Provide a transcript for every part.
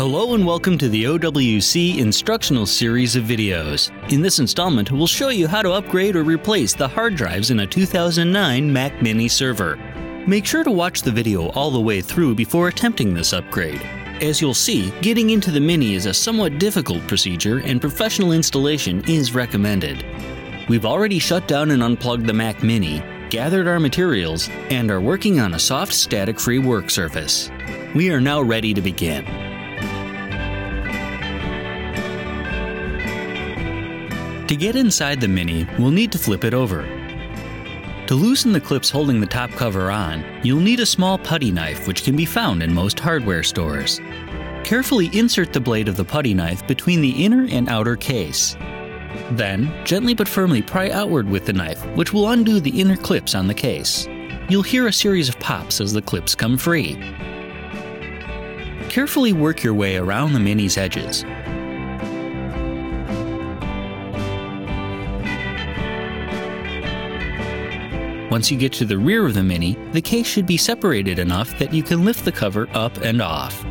Hello and welcome to the OWC instructional series of videos. In this installment, we'll show you how to upgrade or replace the hard drives in a 2009 Mac Mini server. Make sure to watch the video all the way through before attempting this upgrade. As you'll see, getting into the Mini is a somewhat difficult procedure and professional installation is recommended. We've already shut down and unplugged the Mac Mini, gathered our materials, and are working on a soft static-free work surface. We are now ready to begin. To get inside the Mini, we'll need to flip it over. To loosen the clips holding the top cover on, you'll need a small putty knife which can be found in most hardware stores. Carefully insert the blade of the putty knife between the inner and outer case. Then, gently but firmly pry outward with the knife, which will undo the inner clips on the case. You'll hear a series of pops as the clips come free. Carefully work your way around the Mini's edges. Once you get to the rear of the Mini, the case should be separated enough that you can lift the cover up and off.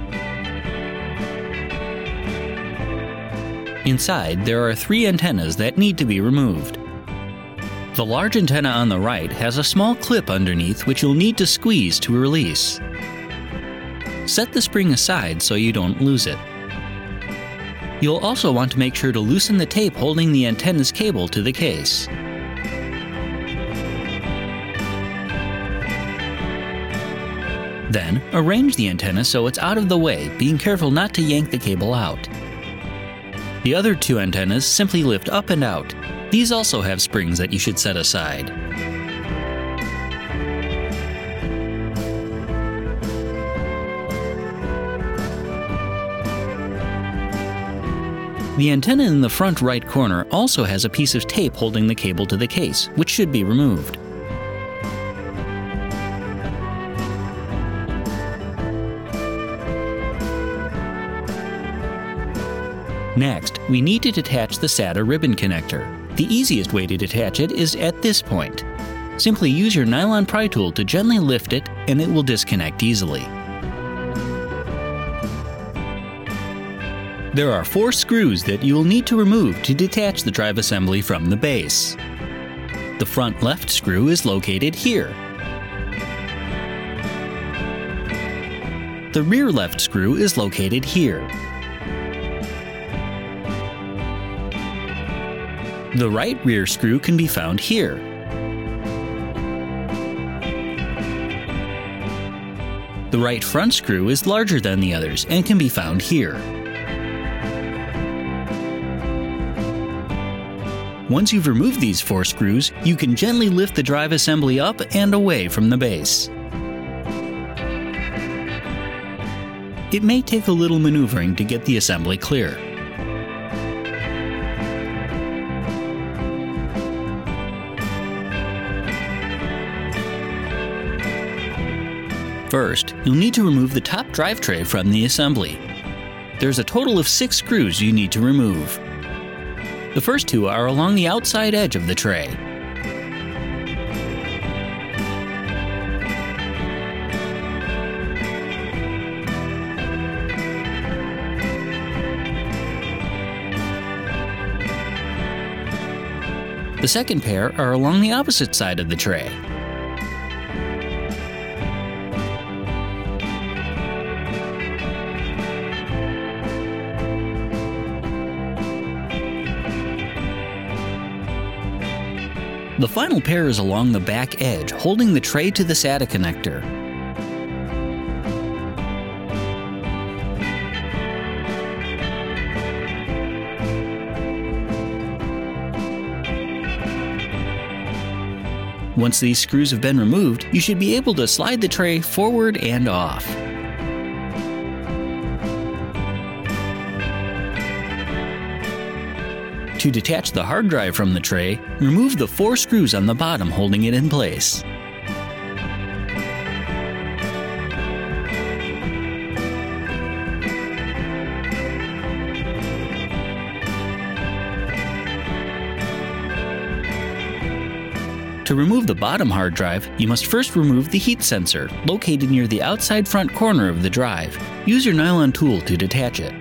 Inside, there are three antennas that need to be removed. The large antenna on the right has a small clip underneath which you'll need to squeeze to release. Set the spring aside so you don't lose it. You'll also want to make sure to loosen the tape holding the antenna's cable to the case. Then, arrange the antenna so it's out of the way, being careful not to yank the cable out. The other two antennas simply lift up and out. These also have springs that you should set aside. The antenna in the front right corner also has a piece of tape holding the cable to the case, which should be removed. Next, we need to detach the SATA ribbon connector. The easiest way to detach it is at this point. Simply use your nylon pry tool to gently lift it and it will disconnect easily. There are four screws that you will need to remove to detach the drive assembly from the base. The front left screw is located here. The rear left screw is located here. The right rear screw can be found here. The right front screw is larger than the others and can be found here. Once you've removed these four screws, you can gently lift the drive assembly up and away from the base. It may take a little maneuvering to get the assembly clear. First, you'll need to remove the top drive tray from the assembly. There's a total of six screws you need to remove. The first two are along the outside edge of the tray. The second pair are along the opposite side of the tray. The final pair is along the back edge, holding the tray to the SATA connector. Once these screws have been removed, you should be able to slide the tray forward and off. To detach the hard drive from the tray, remove the four screws on the bottom holding it in place. To remove the bottom hard drive, you must first remove the heat sensor, located near the outside front corner of the drive. Use your nylon tool to detach it.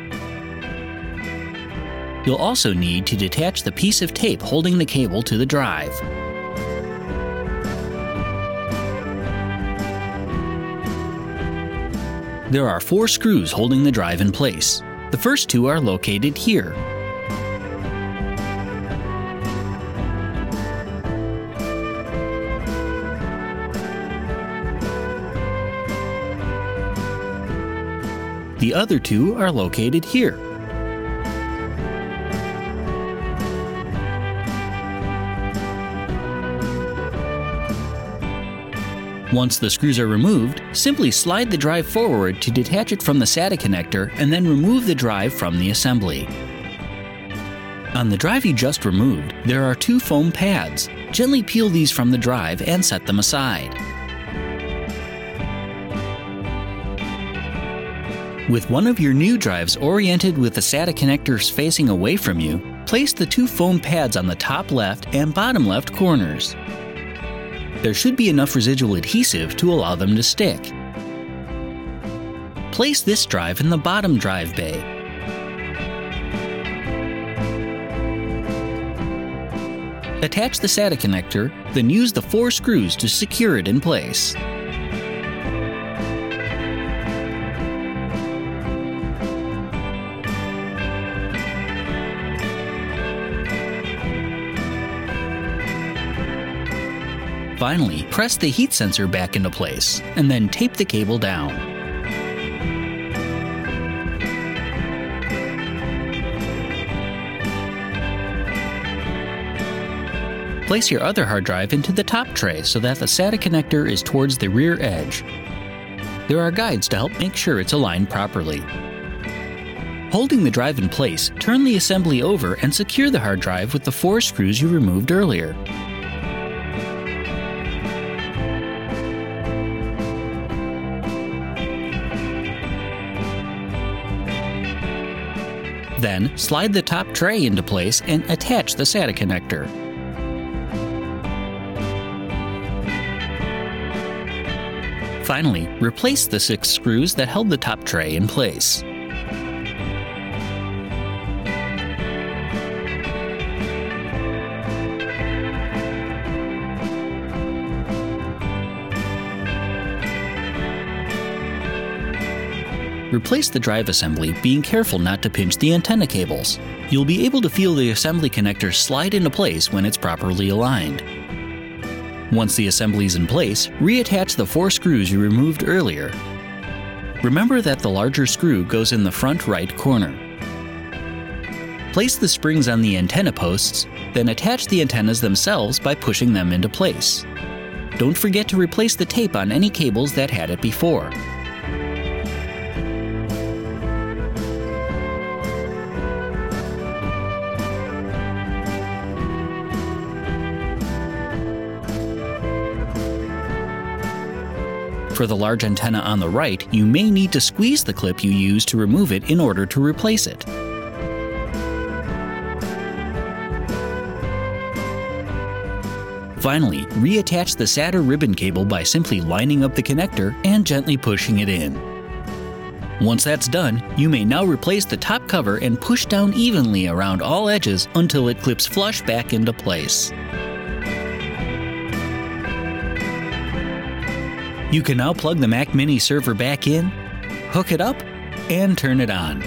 You'll also need to detach the piece of tape holding the cable to the drive. There are four screws holding the drive in place. The first two are located here. The other two are located here. Once the screws are removed, simply slide the drive forward to detach it from the SATA connector and then remove the drive from the assembly. On the drive you just removed, there are two foam pads. Gently peel these from the drive and set them aside. With one of your new drives oriented with the SATA connectors facing away from you, place the two foam pads on the top left and bottom left corners. There should be enough residual adhesive to allow them to stick. Place this drive in the bottom drive bay. Attach the SATA connector, then use the four screws to secure it in place. Finally, press the heat sensor back into place, and then tape the cable down. Place your other hard drive into the top tray so that the SATA connector is towards the rear edge. There are guides to help make sure it's aligned properly. Holding the drive in place, turn the assembly over and secure the hard drive with the four screws you removed earlier. Then, slide the top tray into place and attach the SATA connector. Finally, replace the six screws that held the top tray in place. Replace the drive assembly, being careful not to pinch the antenna cables. You'll be able to feel the assembly connector slide into place when it's properly aligned. Once the assembly is in place, reattach the four screws you removed earlier. Remember that the larger screw goes in the front right corner. Place the springs on the antenna posts, then attach the antennas themselves by pushing them into place. Don't forget to replace the tape on any cables that had it before. For the large antenna on the right, you may need to squeeze the clip you used to remove it in order to replace it. Finally, reattach the SATA ribbon cable by simply lining up the connector and gently pushing it in. Once that's done, you may now replace the top cover and push down evenly around all edges until it clips flush back into place. You can now plug the Mac Mini server back in, hook it up, and turn it on.